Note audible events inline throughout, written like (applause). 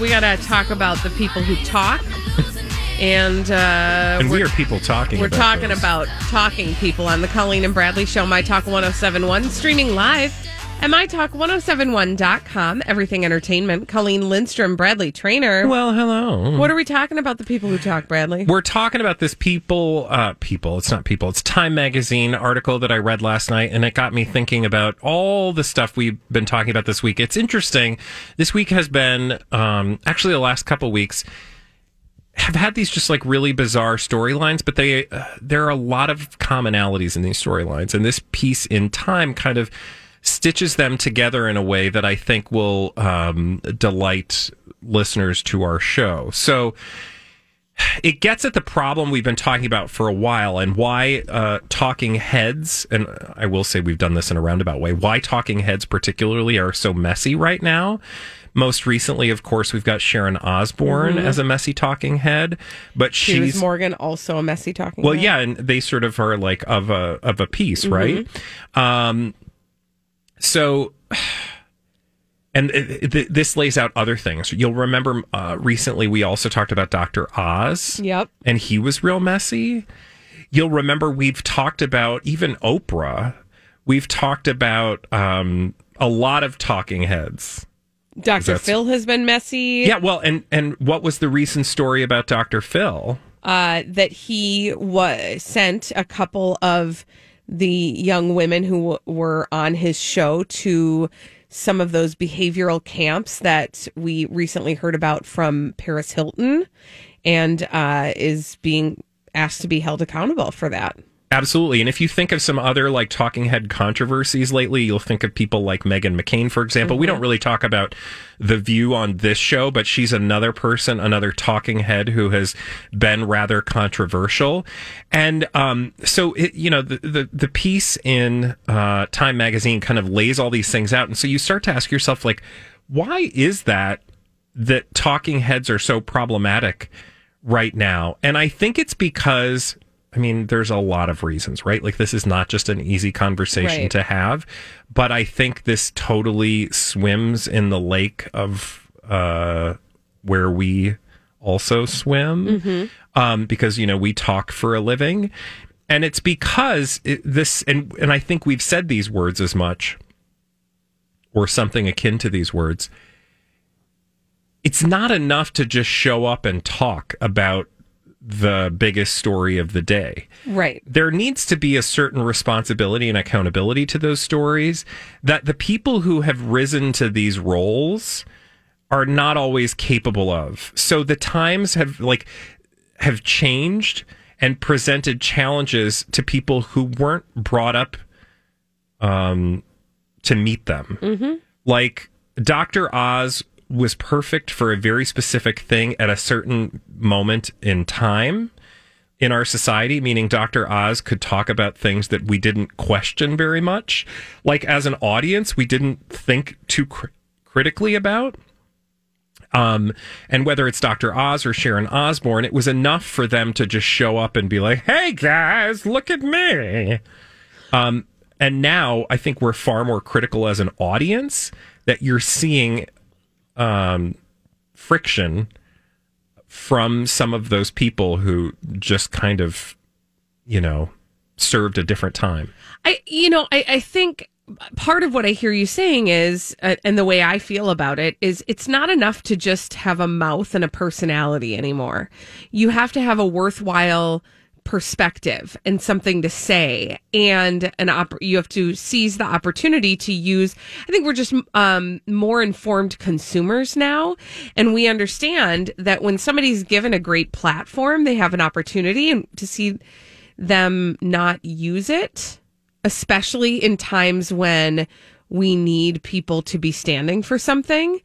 We got to talk about the people who talk. And, uh, And we we're- people talking We're about talking this. about talking people on the Colleen and Bradley Show, My Talk 1071, streaming live at MyTalk1071.com. Everything Entertainment. Colleen Lindstrom, Bradley Traynor. Well, hello. what are we talking about? The people who talk, Bradley? We're talking about this people, uh, people. It's not people. It's Time Magazine article that I read last night, and it got me thinking about all the stuff we've been talking about this week. It's interesting. This week has been, um, actually, the last couple weeks have had these just like really bizarre storylines, but they uh, there are a lot of commonalities in these storylines, and this piece in Time kind of stitches them together in a way that I think will um, delight listeners to our show. So it gets at the problem we've been talking about for a while and why uh, talking heads, and I will say we've done this in a roundabout way, why talking heads particularly are so messy right now. Most recently, of course, we've got Sharon Osbourne as a messy talking head, but Piers she's Morgan, also a messy talking. well, head. yeah, and they sort of are like of a of a piece, right? Um, so, (sighs) and this lays out other things. You'll remember uh, recently we also talked about Doctor Oz. Yep. and he was real messy. You'll remember we've talked about even Oprah. We've talked about um, a lot of talking heads. Dr. Phil has been messy. Yeah, well, and and what was the recent story about Doctor Phil? uh, that he was sent a couple of the young women who w- were on his show to some of those behavioral camps that we recently heard about from Paris Hilton and uh, is being asked to be held accountable for that. Absolutely. And if you think of some other like talking head controversies lately, you'll think of people like Meghan McCain, for example. We don't really talk about the view on this show, but she's another person, another talking head who has been rather controversial. And um, so, it, you know, the, the, the piece in uh, Time Magazine kind of lays all these things out. And so you start to ask yourself, like, why is that that talking heads are so problematic right now? And I think it's because I mean, there's a lot of reasons, right? Like, this is not just an easy conversation Right. to have, but I think this totally swims in the lake of uh, where we also swim um, because, you know, we talk for a living. And it's because it, this, and, and I think we've said these words as much or something akin to these words. It's not enough to just show up and talk about the biggest story of the day. Right. There needs to be a certain responsibility and accountability to those stories that the people who have risen to these roles are not always capable of. So the times have like have changed and presented challenges to people who weren't brought up um to meet them. Like Dr. Oz was perfect for a very specific thing at a certain moment in time in our society, meaning Dr. Oz could talk about things that we didn't question very much. Like as an audience, we didn't think too cr- critically about. Um, and whether it's Dr. Oz or Sharon Osbourne, it was enough for them to just show up and be like, hey guys, look at me. Um, and now I think we're far more critical as an audience that you're seeing um, friction from some of those people who just kind of, you know, served a different time. I, you know, I, I think part of what I hear you saying is, uh, and the way I feel about it is, it's not enough to just have a mouth and a personality anymore. You have to have a worthwhile perspective and something to say and an op- you have to seize the opportunity to use i think we're just um, more informed consumers now. And we understand that when somebody's given a great platform they have an opportunity and to see them not use it especially in times when we need people to be standing for something.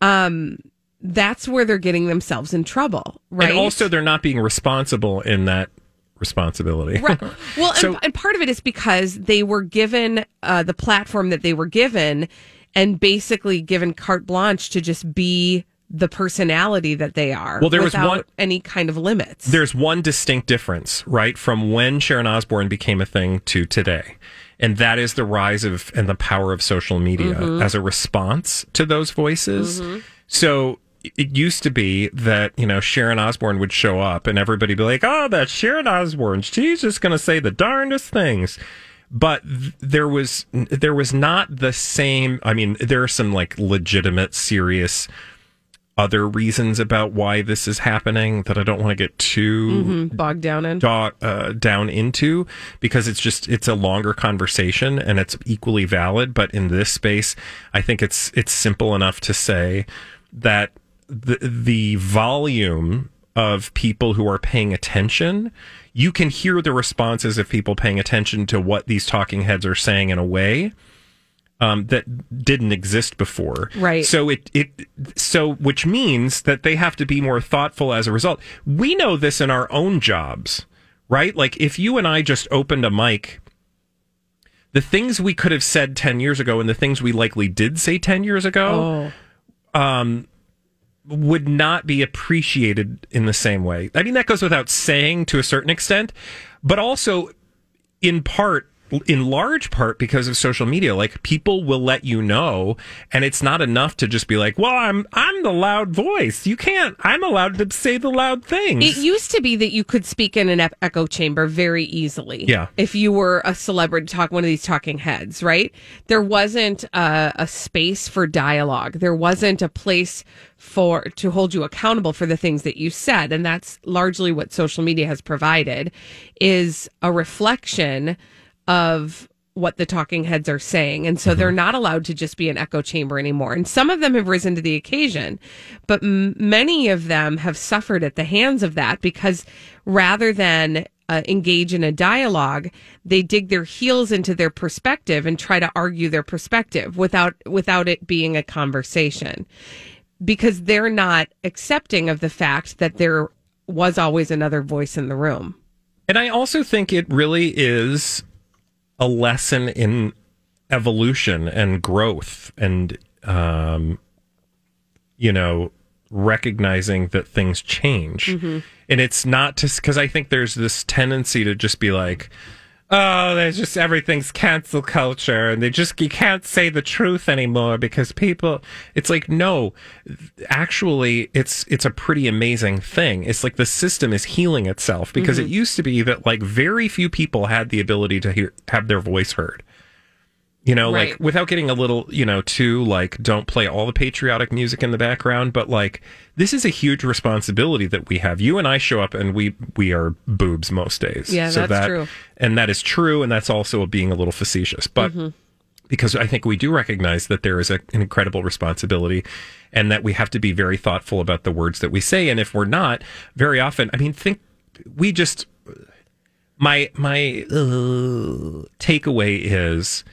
Um, that's where they're getting themselves in trouble right? And also, they're not being responsible in that responsibility. Right. (laughs) Well, So- and, and part of it is because they were given uh, the platform that they were given and basically given carte blanche to just be the personality that they are Well, there was without one- any kind of limits. There's one distinct difference, right, from when Sharon Osbourne became a thing to today. And that is the rise of and the power of social media Mm-hmm. as a response to those voices. So it used to be that, you know, Sharon Osbourne would show up and everybody be like, oh, that's Sharon Osbourne. She's just going to say the darndest things. But th- there was there was not the same. I mean, there are some like legitimate, serious other reasons about why this is happening that I don't want to get too bogged down in. uh, down into because it's just it's a longer conversation and it's equally valid. But in this space, I think it's it's simple enough to say that the the volume of people who are paying attention, you can hear the responses of people paying attention to what these talking heads are saying in a way um, that didn't exist before. Right. So it it so which means that they have to be more thoughtful as a result. We know this in our own jobs, right? Like if you and I just opened a mic, the things we could have said 10 years ago and the things we likely did say 10 years ago Oh, would not be appreciated in the same way. I mean, that goes without saying to a certain extent, but also in part, in large part because of social media, like people will let you know, and it's not enough to just be like, "Well, I'm I'm the loud voice. You can't. I'm allowed to say the loud things." It used to be that you could speak in an echo chamber very easily. Yeah. If you were a celebrity talk, one of these talking heads, right? There wasn't a, a space for dialogue. There wasn't a place for to hold you accountable for the things that you said, and that's largely what social media has provided is a reflection of what the talking heads are saying. And so they're not allowed to just be an echo chamber anymore. And some of them have risen to the occasion, but m- many of them have suffered at the hands of that because rather than uh, engage in a dialogue, they dig their heels into their perspective and try to argue their perspective without without it being a conversation. Because they're not accepting of the fact that there was always another voice in the room. And I also think it really is a lesson in evolution and growth and, um, you know, recognizing that things change. And it's not just because I think there's this tendency to just be like, oh, there's just everything's cancel culture and they just, you can't say the truth anymore because people, it's like, no, actually it's it's a pretty amazing thing. It's like the system is healing itself because mm-hmm. it used to be that like very few people had the ability to hear have their voice heard. You know, like without getting a little, you know, too like don't play all the patriotic music in the background, but like this is a huge responsibility that we have. You and I show up and we we are boobs most days. Yeah, that's that, true. And that is true and that's also being a little facetious. But because I think we do recognize that there is a, an incredible responsibility and that we have to be very thoughtful about the words that we say. And if we're not, very often, I mean, think we just, my, my uh, takeaway is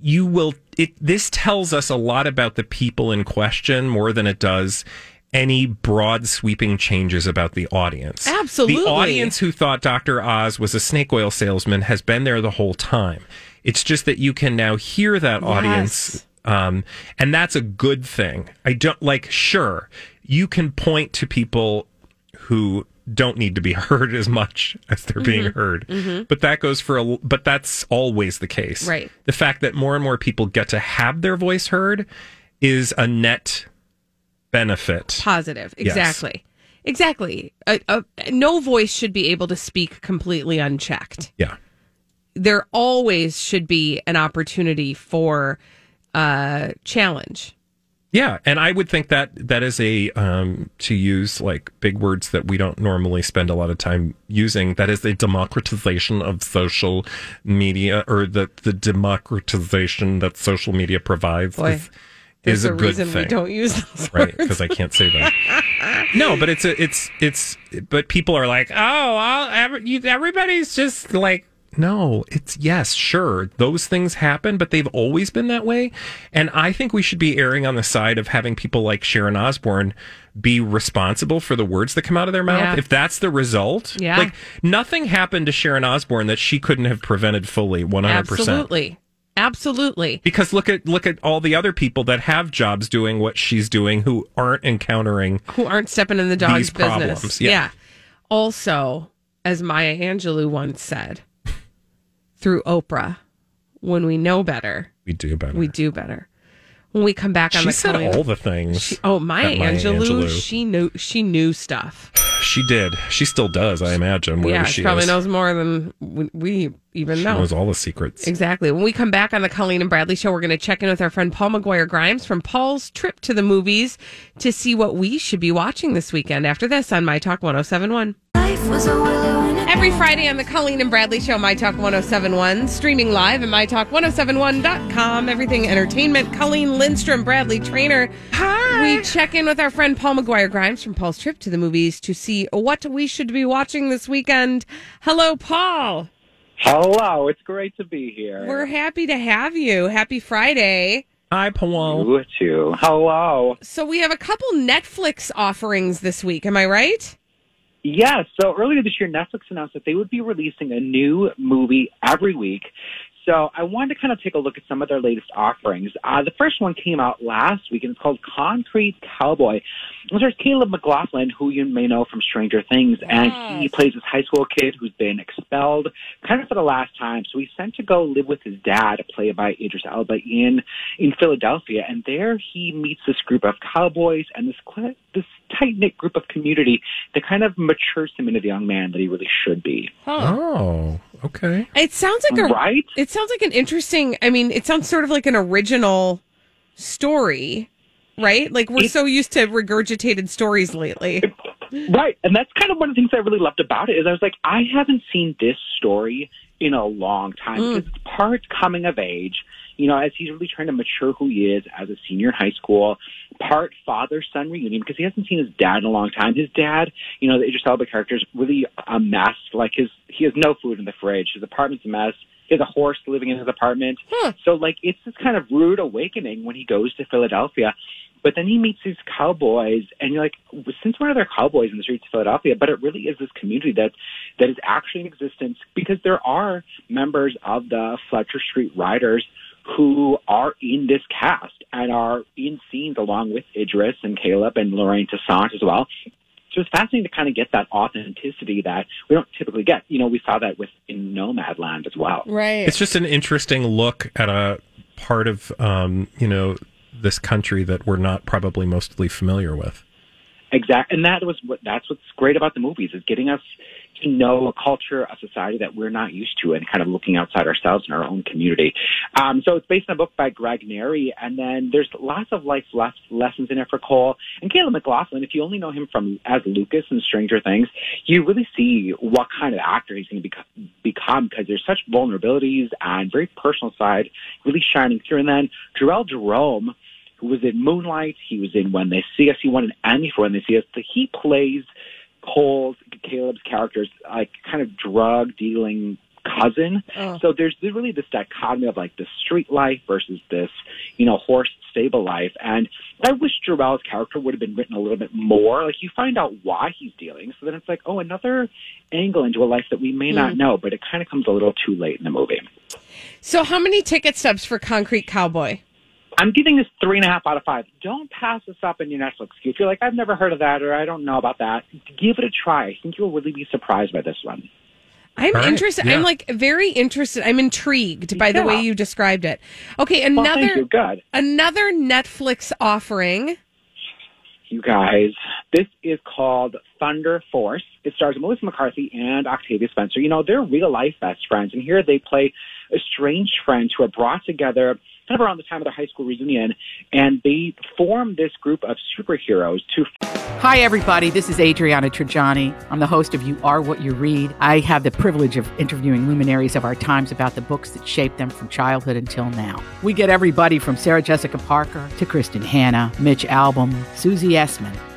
you will, it, this tells us a lot about the people in question more than it does any broad sweeping changes about the audience. Absolutely. The audience who thought Dr. Oz was a snake oil salesman has been there the whole time. It's just that you can now hear that audience. Um, and that's a good thing. I don't like, sure, you can point to people who don't need to be (laughs) heard as much as they're being Mm-hmm. heard. But that goes for a, but that's always the case. Right. The fact that more and more people get to have their voice heard is a net benefit. Positive. Yes. Exactly. Exactly. A, a, no voice should be able to speak completely unchecked. Yeah. there always should be an opportunity for uh, challenge. Yeah, and I would think that that is a um, to use like big words that we don't normally spend a lot of time using. That is a democratization of social media, or the the democratization that social media provides. Boy, is, is a, a, good reason thing, we don't use those (laughs) right? Because I can't say that. no, but it's a, it's it's. But people are like, oh, I'll, everybody's just like. No, it's yes, sure. Those things happen, but they've always been that way. And I think we should be erring on the side of having people like Sharon Osbourne be responsible for the words that come out of their mouth. Yeah. If that's the result, Yeah. like nothing happened to Sharon Osbourne that she couldn't have prevented fully, one hundred percent. Absolutely. Absolutely. Because look at look at all the other people that have jobs doing what she's doing who aren't encountering Who aren't stepping in the dog's business. problems, yeah. Also, as Maya Angelou once said, through Oprah, when we know better, we do better. we do better. When we come back on she the said Colleen- all the things. She, oh, Maya Maya Angelou, Angelou- she knew she knew stuff. She did. She still does, I imagine. Yeah, she she probably is. knows more than we, we even She know. knows all the secrets. Exactly. When we come back on the Colleen and Bradley show, we're going to check in with our friend Paul McGuire Grimes from Paul's trip to the movies to see what we should be watching this weekend. After this on My Talk 1071. Every Friday on the Colleen and Bradley Show, My Talk 1071, streaming live at MyTalk1071.com. Everything entertainment. Colleen Lindstrom, Bradley Traynor. Hi. We check in with our friend Paul McGuire Grimes from Paul's trip to the movies to see what we should be watching this weekend. Hello, Paul. Hello, it's great to be here. We're happy to have you. Happy Friday. Hi, Paul. you too. Hello. So we have a couple Netflix offerings this week. Am I right? Yes. So earlier this year, Netflix announced that they would be releasing a new movie every week. So I wanted to kind of take a look at some of their latest offerings. Uh, the first one came out last week, and it's called Concrete Cowboy. It stars Caleb McLaughlin, who you may know from Stranger Things, and he plays this high school kid who's been expelled kind of for the last time. So he's sent to go live with his dad, played by Idris Elba, in in Philadelphia, and there he meets this group of cowboys and this cl- this tight knit group of community that kind of matures him into the young man that he really should be. Oh, okay. It sounds like a Right? It sounds like an interesting. I mean, it sounds sort of like an original story, right? Like we're It- so used to regurgitated stories lately. Right. And that's kind of one of the things I really loved about it is I was like, I haven't seen this story in a long time Mm. because it's part coming of age, you know, as he's really trying to mature who he is as a senior in high school, part father son reunion because he hasn't seen his dad in a long time. His dad, you know, the Idris Elba character is really a mess. Like his, he has no food in the fridge. His apartment's a mess. He has a horse living in his apartment. Huh. So like it's this kind of rude awakening when he goes to Philadelphia. But then he meets these cowboys, and you're like, since when are there cowboys in the streets of Philadelphia? But it really is this community that that is actually in existence because there are members of the Fletcher Street Riders who are in this cast and are in scenes along with Idris and Caleb and Lorraine Toussaint as well. So it's fascinating to kind of get that authenticity that we don't typically get. You know, we saw that with in Nomadland as well. Right. It's just an interesting look at a part of, um, you know, this country that we're not probably mostly familiar with. Exactly, and that was what that's what's great about the movies is getting us to know a culture, a society that we're not used to, and kind of looking outside ourselves and our own community. Um, so it's based on a book by Greg Neri, and then there's lots of life les- lessons in it for Cole and Caleb McLaughlin. If you only know him from as Lucas in Stranger Things, you really see what kind of actor he's going to beco- become because there's such vulnerabilities and very personal side really shining through. And then Jharrel Jerome who was in Moonlight. He was in When They See Us. He won an Emmy for When They See Us. He plays Cole's, Caleb's character's like kind of drug dealing cousin. Oh. So there's really this dichotomy of like the street life versus this, you know, horse stable life. And I wish Jharrel's character would have been written a little bit more. Like you find out why he's dealing. So then it's like, oh, another angle into a life that we may not mm-hmm. know, but it kind of comes a little too late in the movie. so, how many ticket stubs for Concrete Cowboy? I'm giving this three and a half out of five. Don't pass this up in your Netflix queue. If you're like, I've never heard of that or I don't know about that, give it a try. I think you'll really be surprised by this one. I'm All right, interested. yeah. I'm like very interested. I'm intrigued by the way you described it. Okay, Well, another thank you. Good. another Netflix offering. You guys, This is called Thunder Force. It stars Melissa McCarthy and Octavia Spencer. You know, they're real life best friends, and here they play estranged friends who are brought together kind of around the time of their high school reunion, and they form this group of superheroes to. Hi, everybody. This is Adriana Trigiani. I'm the host of You Are What You Read. I have the privilege of interviewing luminaries of our times about the books that shaped them from childhood until now. We get everybody from Sarah Jessica Parker to Kristin Hannah, Mitch Albom, Susie Essman,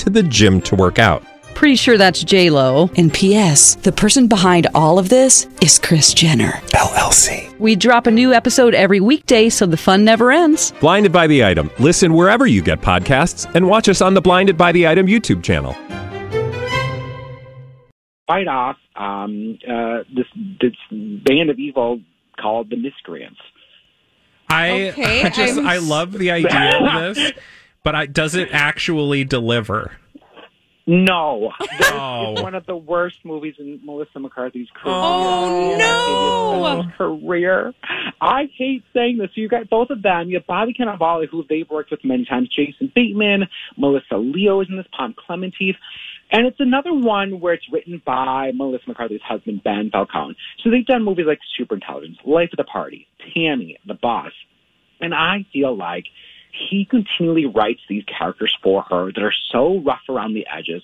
to the gym to work out. Pretty sure that's J Lo. And P.S. The person behind all of this is Kris Jenner LLC. We drop a new episode every weekday, so the fun never ends. Blinded by the item. Listen wherever you get podcasts, and watch us on the Blinded by the Item YouTube channel. fight off um, uh, this this band of evil called the Miscreants. I, Okay, I just I'm I love the idea of (laughs) this, but I, does it actually deliver? No, this Oh. is one of the worst movies in Melissa McCarthy's career. Oh, no. Career. I hate saying this. You got both of them. You have Bobby Cannavale, who they've worked with many times. Jason Bateman, Melissa Leo is in this. Pom Klementieff. And it's another one where it's written by Melissa McCarthy's husband, Ben Falcone. So they've done movies like Superintelligence, Life of the Party, Tammy, The Boss. And I feel like he continually writes these characters for her that are so rough around the edges,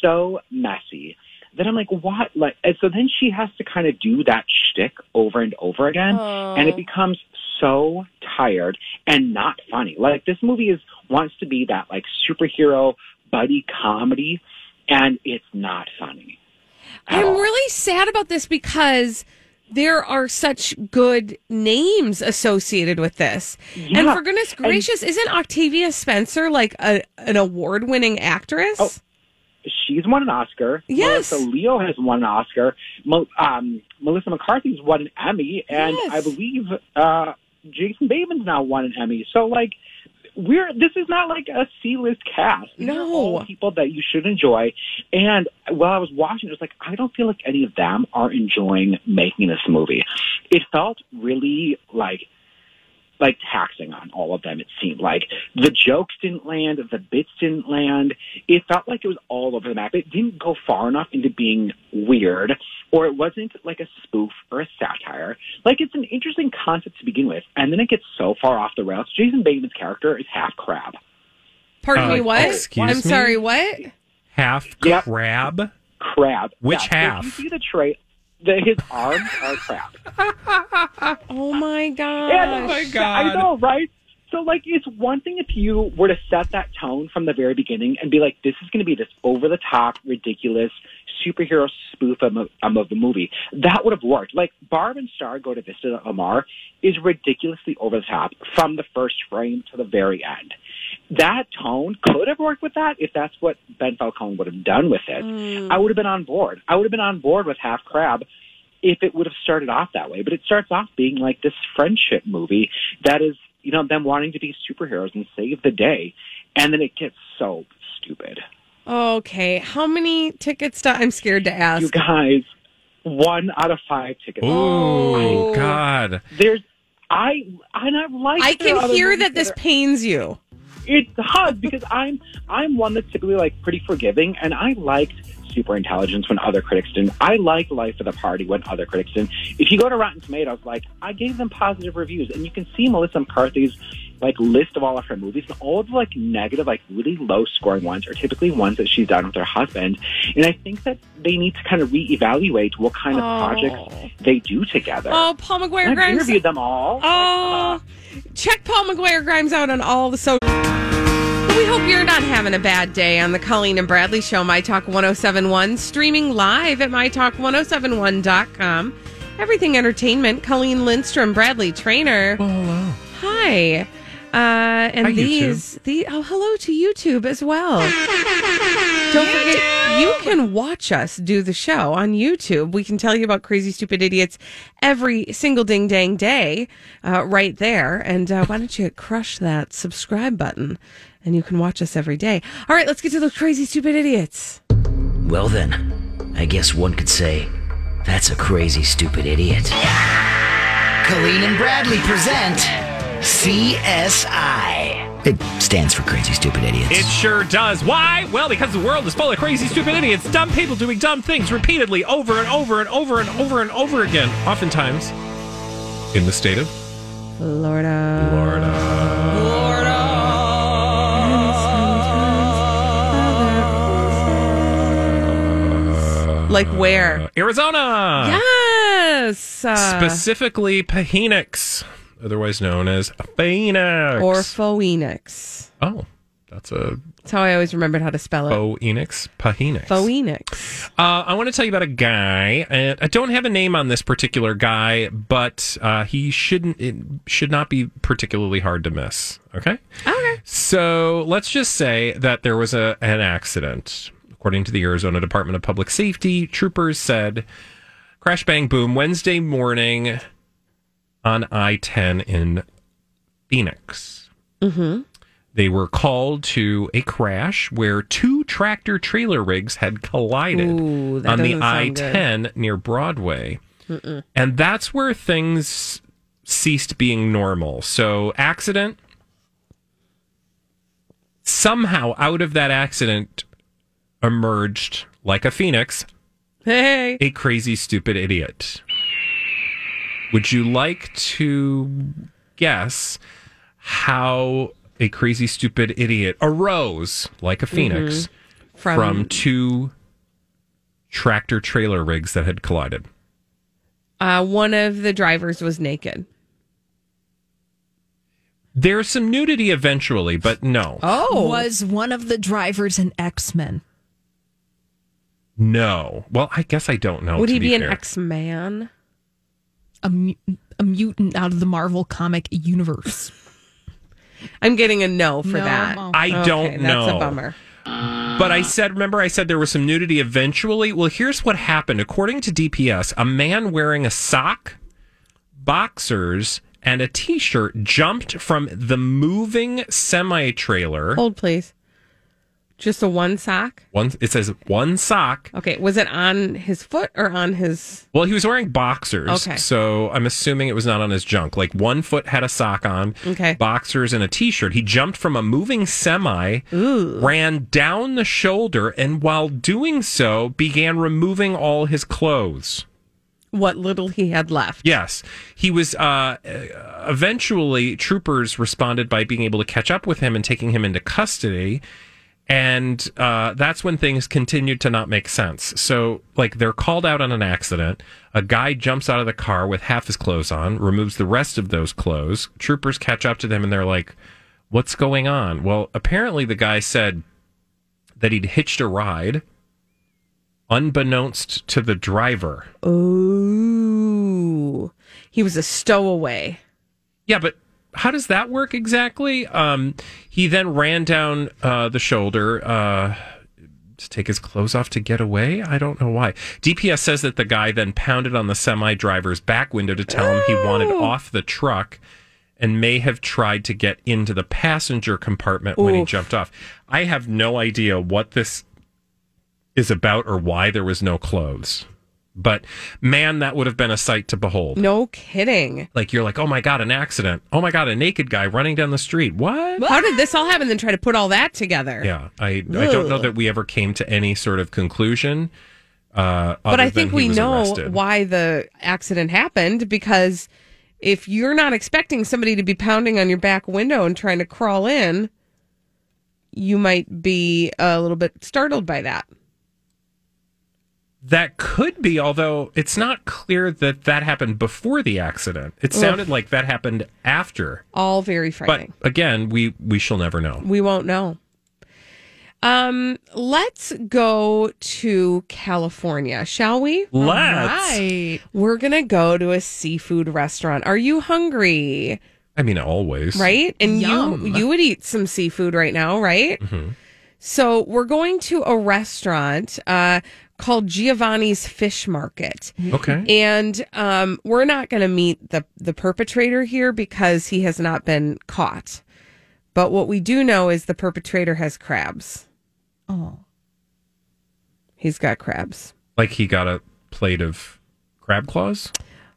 so messy. That I'm like, what? Like, and so then she has to kind of do that shtick over and over again, and it oh. becomes so tired and not funny. Like this movie is wants to be that like superhero buddy comedy, and it's not funny. I'm all. really sad about this because there are such good names associated with this. and for goodness and- gracious, isn't Octavia Spencer like a, an award winning actress? Oh, She's won an Oscar. Yes. Melissa Leo has won an Oscar. Um, Melissa McCarthy's won an Emmy, and Yes. I believe uh, Jason Bateman's now won an Emmy. So, like, we're this is not like a C-list cast. These are No. all people that you should enjoy. And while I was watching, it was like I don't feel like any of them are enjoying making this movie. It felt really like like taxing on all of them. It seemed like the jokes didn't land, the bits didn't land. It felt like it was all over the map. It didn't go far enough into being weird, or it wasn't like a spoof or a satire. Like it's an interesting concept to begin with, and then it gets so far off the rails. Jason Bateman's character is half crab. Pardon Uh, me, what? excuse I'm me? sorry, what? Half Yep. crab. Crab. Which Yeah, so? You see the trait. The, his arms are crap. (laughs) Oh my god. And- oh my god! I know, right? So, like, it's one thing if you were to set that tone from the very beginning and be like, this is going to be this over the top, ridiculous superhero spoof of, um, of the movie. That would have worked. Like, Barb and Star Go to Vista Del Mar is ridiculously over the top from the first frame to the very end. That tone could have worked with that if that's what Ben Falcone would have done with it. I would have been on board. I would have been on board with Half Crab if it would have started off that way. But it starts off being like this friendship movie that is, you know, them wanting to be superheroes and save the day. And then it gets so stupid. Okay. How many tickets do I'm scared to ask? You guys, one out of five tickets. Ooh, Oh. God. There's, I, and I like. I can hear that this are- pains you. It does because I'm I'm one that's typically like pretty forgiving, and I liked Super Intelligence when other critics didn't. I liked Life of the Party when other critics didn't. If you go to Rotten Tomatoes, like I gave them positive reviews, and you can see Melissa McCarthy's like list of all of her movies, and all of the like negative, like really low scoring ones are typically ones that she's done with her husband. And I think that they need to kind of reevaluate what kind of Oh. projects they do together. Oh, Paul McGuire Grimes. interviewed them all. Oh, check Paul McGuire Grimes out on all the social. We hope you're not having a bad day on the Colleen and Bradley Show, My Talk 1071, streaming live at MyTalk1071.com. Everything Entertainment, Colleen Lindstrom, Bradley Traynor. Oh, hello. Hi. Uh, and Hi, these, the oh, hello to YouTube as well. Don't forget, you can watch us do the show on YouTube. We can tell you about crazy, stupid idiots every single ding dang day, uh, right there. And uh, why don't you crush that subscribe button, and you can watch us every day. All right, let's get to those crazy, stupid idiots. Well, then, I guess one could say that's a crazy, stupid idiot. Colleen and Bradley present CSI. It stands for Crazy Stupid Idiots. It sure does. Why? Well, because the world is full of crazy, stupid idiots, dumb people doing dumb things repeatedly over and over and over and over and over again. Oftentimes in the state of Florida. Florida. Like where? Arizona. Yes. Uh, Specifically, Phoenix, otherwise known as Phoenix. or Phoenix. oh, that's a That's how I always remembered how to spell it. Phoenix. Phoenix. Phoenix. Uh, I want to tell you about a guy, and I don't have a name on this particular guy, but uh, he shouldn't it should not be particularly hard to miss. Okay. Okay. So let's just say that there was a an accident. According to the Arizona Department of Public Safety, troopers said crash bang boom Wednesday morning on I 10 in Phoenix. Mm-hmm. They were called to a crash where two tractor trailer rigs had collided Ooh, on the I 10 near Broadway. And that's where things ceased being normal. So, accident. Somehow, out of that accident, emerged like a phoenix, Hey. a crazy, stupid idiot. Would you like to guess how a crazy, stupid idiot arose like a phoenix From, from two tractor trailer rigs that had collided? uh, one of the drivers was naked. There's some nudity eventually, but no. Oh. Was one of the drivers an X Men? No. Well, I guess I don't know. Would he be, an fair. X Man? A, mu- a mutant out of the Marvel comic universe. I'm getting a no for No, that. well- I don't Okay, know. That's a bummer. But I said, remember, I said there was some nudity eventually. Well, here's what happened. According to DPS, a man wearing a sock, boxers, and a t shirt jumped from the moving semi trailer. Hold, please. Just a one sock? One, it says one sock. Okay. Was it on his foot or on his. Well, he was wearing boxers. Okay. So I'm assuming it was not on his junk. Like one foot had a sock on, Okay. boxers, and a t shirt. He jumped from a moving semi, ran down the shoulder, and while doing so, began removing all his clothes. What little he had left. Yes. He was, uh, eventually, troopers responded by being able to catch up with him and taking him into custody. And uh, that's when things continued to not make sense. So, like, they're called out on an accident. A guy jumps out of the car with half his clothes on, removes the rest of those clothes. Troopers catch up to them and they're like, What's going on? Well, apparently, the guy said that he'd hitched a ride unbeknownst to the driver. Ooh. He was a stowaway. Yeah, but how does that work exactly? Um, he then ran down uh, the shoulder uh, to take his clothes off to get away. I don't know why. DPS says that the guy then pounded on the semi driver's back window to tell him he wanted off the truck and may have tried to get into the passenger compartment when he jumped off. I have no idea what this is about or why there was no clothes. But man, that would have been a sight to behold. No kidding. Like you're like, oh my god, an accident. Oh my god, a naked guy running down the street. What? How did this all happen? Then try to put all that together. Yeah, I I don't know that we ever came to any sort of conclusion. Uh, but I think we know arrested. why the accident happened because if you're not expecting somebody to be pounding on your back window and trying to crawl in, you might be a little bit startled by that. That could be, although it's not clear that that happened before the accident. It sounded like that happened after. All very frightening. But again, we we shall never know. we won't know. Um, let's go to California, shall we? Let's. Right. We're gonna go to a seafood restaurant. Are you hungry? I mean, always. right? And Yum. you you would eat some seafood right now, right? Mm-hmm. So we're going to a restaurant uh, called Giovanni's Fish Market. Okay. And um, we're not going to meet the the perpetrator here because he has not been caught. But what we do know is the perpetrator has crabs. Oh. He's got crabs. Like he got a plate of crab claws.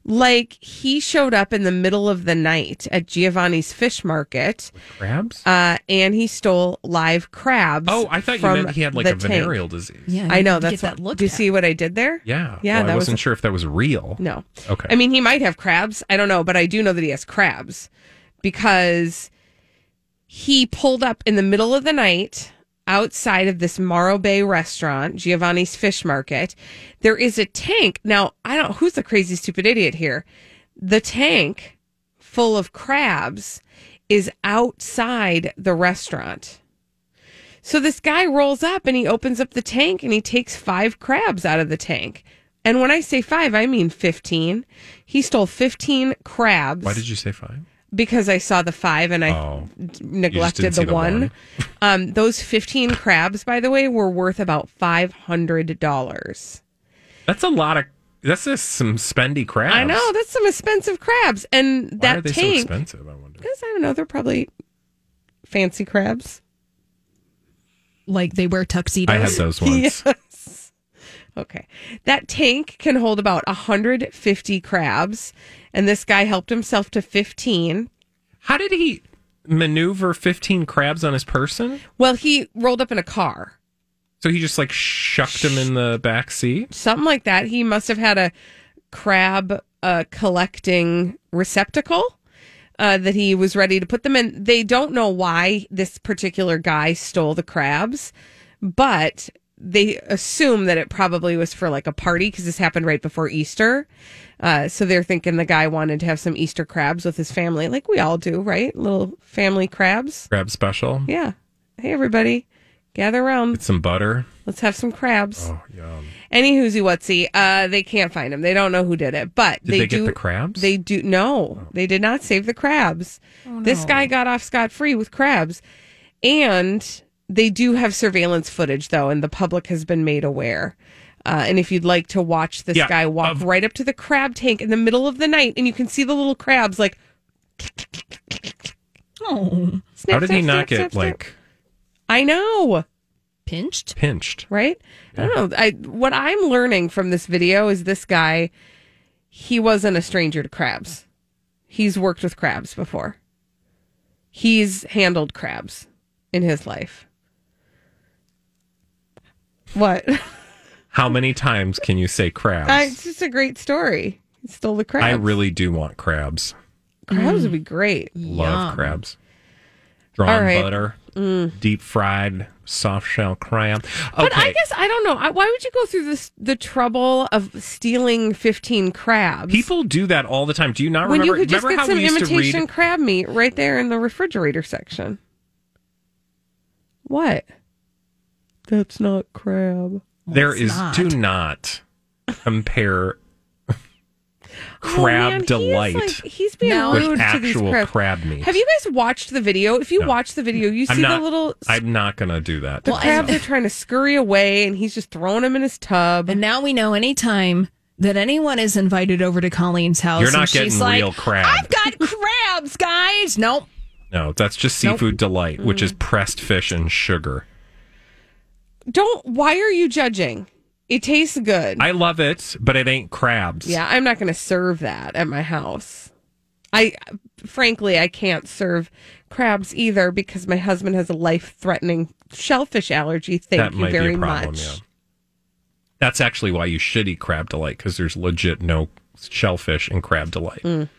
Like he showed up in the middle of the night at Giovanni's Fish Market, Crabs. uh, and he stole live crabs. oh, I thought you meant he had like a tank. venereal disease. Yeah. I know that's what, that looked Do you at. see what I did there? Yeah. Yeah, Well, that I was wasn't a- sure if that was real. No. Okay. I mean, he might have crabs. I don't know, but I do know that he has crabs because he pulled up in the middle of the night outside of this Morro Bay restaurant, Giovanni's Fish Market. There is a tank. Now, I don't who's the crazy stupid idiot here. The tank full of crabs is outside the restaurant. So this guy rolls up and he opens up the tank and he takes five crabs out of the tank. And when I say five, I mean 15. He stole 15 crabs. Why did you say five? Because I saw the five and I Oh. neglected the, the one. one. (laughs) um, those 15 crabs, by the way, were worth about $500. That's a lot of. That's just some spendy crabs. I know, that's some expensive crabs. And Why that are they so tank, expensive? I wonder. because I don't know, they're probably fancy crabs. Like they wear tuxedos. I had those (laughs) ones. Yes. Okay. That tank can hold about 150 crabs, and this guy helped himself to 15. How did he maneuver 15 crabs on his person? Well, he rolled up in a car. So he just like shucked them in the back seat? Something like that. He must have had a crab uh, collecting receptacle uh, that he was ready to put them in. They don't know why this particular guy stole the crabs, but they assume that it probably was for like a party because this happened right before Easter. Uh, so they're thinking the guy wanted to have some Easter crabs with his family, like we all do, right? Little family crabs. Crab special? Yeah. Hey, everybody, gather around. With some butter? Let's have some crabs. Oh, yum. Any whoozy whatsy, uh, they can't find him. They don't know who did it, but Did they, do. get the crabs? They do no, they did not save the crabs. This guy got off scot free with crabs, and they do have surveillance footage though, and the public has been made aware. Uh, and if you'd like to watch this Yeah, guy walk of- right up to the crab tank in the middle of the night, and you can see the little crabs like. Oh, snip, How did he snip, not snip, get snip, snip. like I know. pinched. pinched? right? I don't know. I what I'm learning from this video is this guy he wasn't a stranger to crabs. He's worked with crabs before. He's handled crabs in his life. What? How many times can you say crabs? Uh, it's just a great story. He stole the crabs. I really do want crabs. crabs would be great. Love crabs. Drawn All right. Butter, deep fried soft shell crab. Okay. But I guess I don't know. I- Why would you go through this the trouble of stealing 15 crabs? People do that all the time. Do you not when remember? you could just remember get how some we used to imitation read? crab meat right there in the refrigerator section. What? That's not crab. There it's is. not. Do not compare (laughs) Oh, crab man, he is delight like- he's being No. with rude to these actual crabs. crab meat. Have you guys watched the video? If you No. watch the video, you I'm see not, the little I'm not gonna do that. the Well, crabs are trying to scurry away, and he's just throwing them in his tub. And now we know anytime that anyone is invited over to Colleen's house, You're not and she's getting like, real crab. I've got (laughs) crabs, guys. Nope. no, that's just Nope. seafood delight, which Mm. is pressed fish and sugar. Don't. Why are you judging? It tastes good. I love it, but it ain't crabs. Yeah, I'm not going to serve that at my house. I frankly I can't serve crabs either because my husband has a life-threatening shellfish allergy. Thank that you might very be a problem. much. Yeah, that's actually why you should eat crab delight because there's legit no shellfish in crab delight. Mm.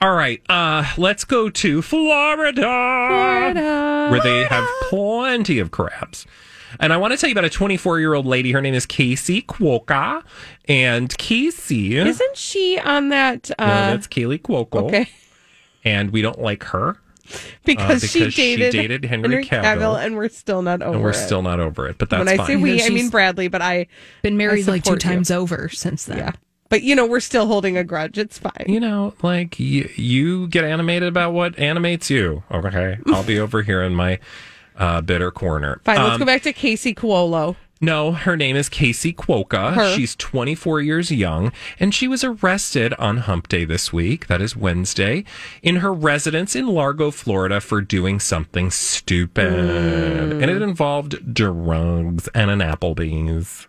All right, uh, let's go to Florida, Florida. where they have plenty of crabs. And I want to tell you about a 24 year old lady. Her name is Casey Cuoca, and Casey. Isn't she on that? Uh, no, that's Kaley Cuoco. okay, And we don't like her, (laughs) because, she, Uh, because she dated dated Henry Cavill. and we're still not over. and we're it. still not over it. But that's when I fine. say we, I mean Bradley, but I Been married like two you. times over since then. yeah. But you know, we're still holding a grudge. It's fine. You know, like you, you get animated about what animates you. Okay, I'll be over here in my uh, bitter corner. Fine. Let's Um, go back to Casey Cuolo. No, her name is Casey Cuoca. Her. She's 24 years young, and she was arrested on Hump Day this week, that is Wednesday, in her residence in Largo, Florida for doing something stupid. And it involved drugs and an Applebee's.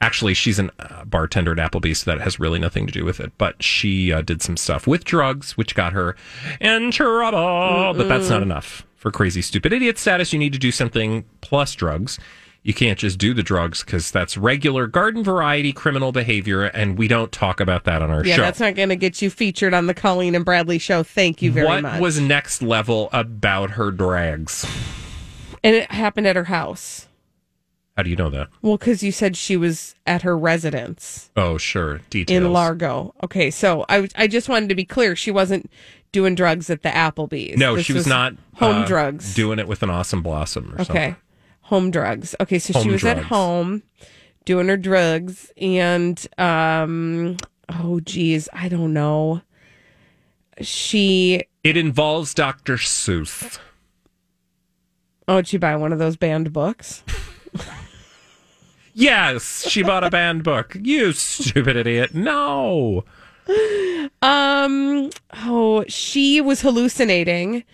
Actually, she's a uh, bartender at Applebee's, so that has really nothing to do with it. But she uh, did some stuff with drugs, which got her in trouble. But that's not enough for crazy, stupid idiot status. You need to do something plus drugs. You can't just do the drugs because that's regular garden variety criminal behavior, and we don't talk about that on our Yeah, show. that's not going to get you featured on the Colleen and Bradley show. Thank you very what much. What was next level about her drags? and it happened at her house. How do you know that? Well, because you said she was at her residence Oh, sure. Details. in Largo. Okay, so I I just wanted to be clear. She wasn't doing drugs at the Applebee's. No, This she was, not home uh, drugs. Doing it with an awesome blossom or something. Okay. something. Home drugs. Okay, so she Home was at home doing her drugs and um oh geez, I don't know. She It involves Dr. Seuss. oh, did she buy one of those banned books? Yes, she bought a banned book. You stupid idiot. No. Um oh, she was hallucinating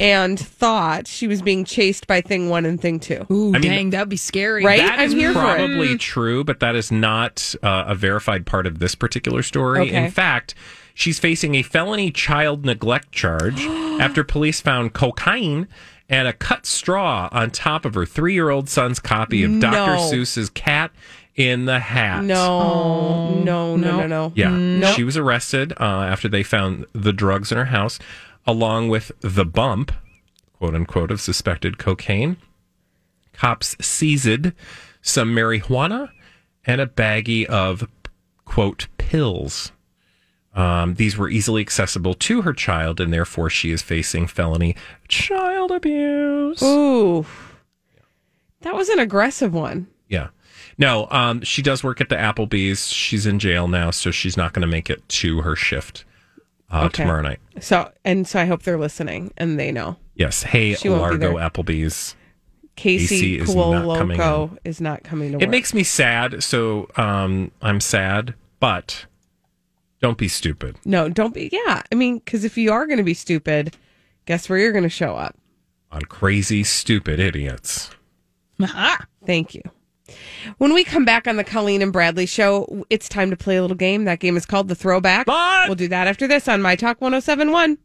and thought she was being chased by thing one and thing two. Ooh, I mean, dang, that'd be scary. Right? That I'm is here for it. probably true, but that is not uh, a verified part of this particular story. Okay. In fact, she's facing a felony child neglect charge (gasps) after police found cocaine and a cut straw on top of her three year old son's copy of Dr. Seuss's Cat in the Hat. No, no, no, no, no. Yeah. Nope. She was arrested uh, after they found the drugs in her house, along with the bump, quote unquote, of suspected cocaine. Cops seized some marijuana and a baggie of, quote, pills. Um, these were easily accessible to her child, and therefore she is facing felony child abuse. Ooh. That was an aggressive one. Yeah. No, um, she does work at the Applebee's. She's in jail now, so she's not going to make it to her shift uh, Okay. tomorrow night. So, and so I hope they're listening and they know. Yes. Hey, She won't Largo. Applebee's. Casey AC is not coming is not coming to work. It makes me sad, so um, I'm sad, but don't be stupid. no, don't be. Yeah. I mean, because if you are going to be stupid, guess where you're going to show up? On crazy, stupid idiots. (laughs) Aha. Thank you. When we come back on the Colleen and Bradley show, it's time to play a little game. That game is called The Throwback. We'll do that after this on My Talk 1071.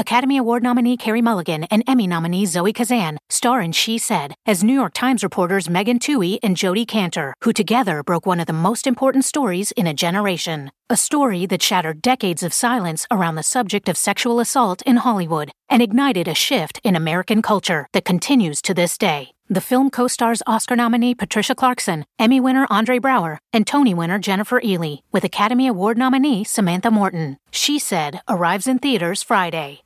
Academy Award nominee Carey Mulligan and Emmy nominee Zoe Kazan star in She Said as New York Times reporters Megan Twohey and Jodi Kantor, who together broke one of the most important stories in a generation. A story that shattered decades of silence around the subject of sexual assault in Hollywood and ignited a shift in American culture that continues to this day. The film co stars Oscar nominee Patricia Clarkson, Emmy winner Andre Braugher, and Tony winner Jennifer Ehle, with Academy Award nominee Samantha Morton. She Said arrives in theaters Friday.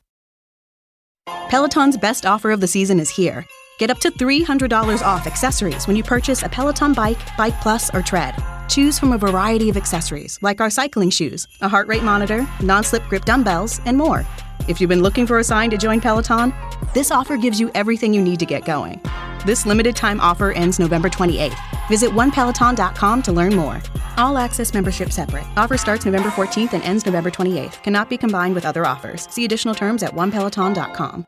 Peloton's best offer of the season is here. Get up to $300 off accessories when you purchase a Peloton bike, Bike Plus, or Tread. Choose from a variety of accessories like our cycling shoes, a heart rate monitor, non slip grip dumbbells, and more. If you've been looking for a sign to join Peloton, this offer gives you everything you need to get going. This limited time offer ends November 28th. Visit onepeloton.com to learn more. All access membership separate. Offer starts November 14th and ends November 28th. Cannot be combined with other offers. See additional terms at onepeloton.com.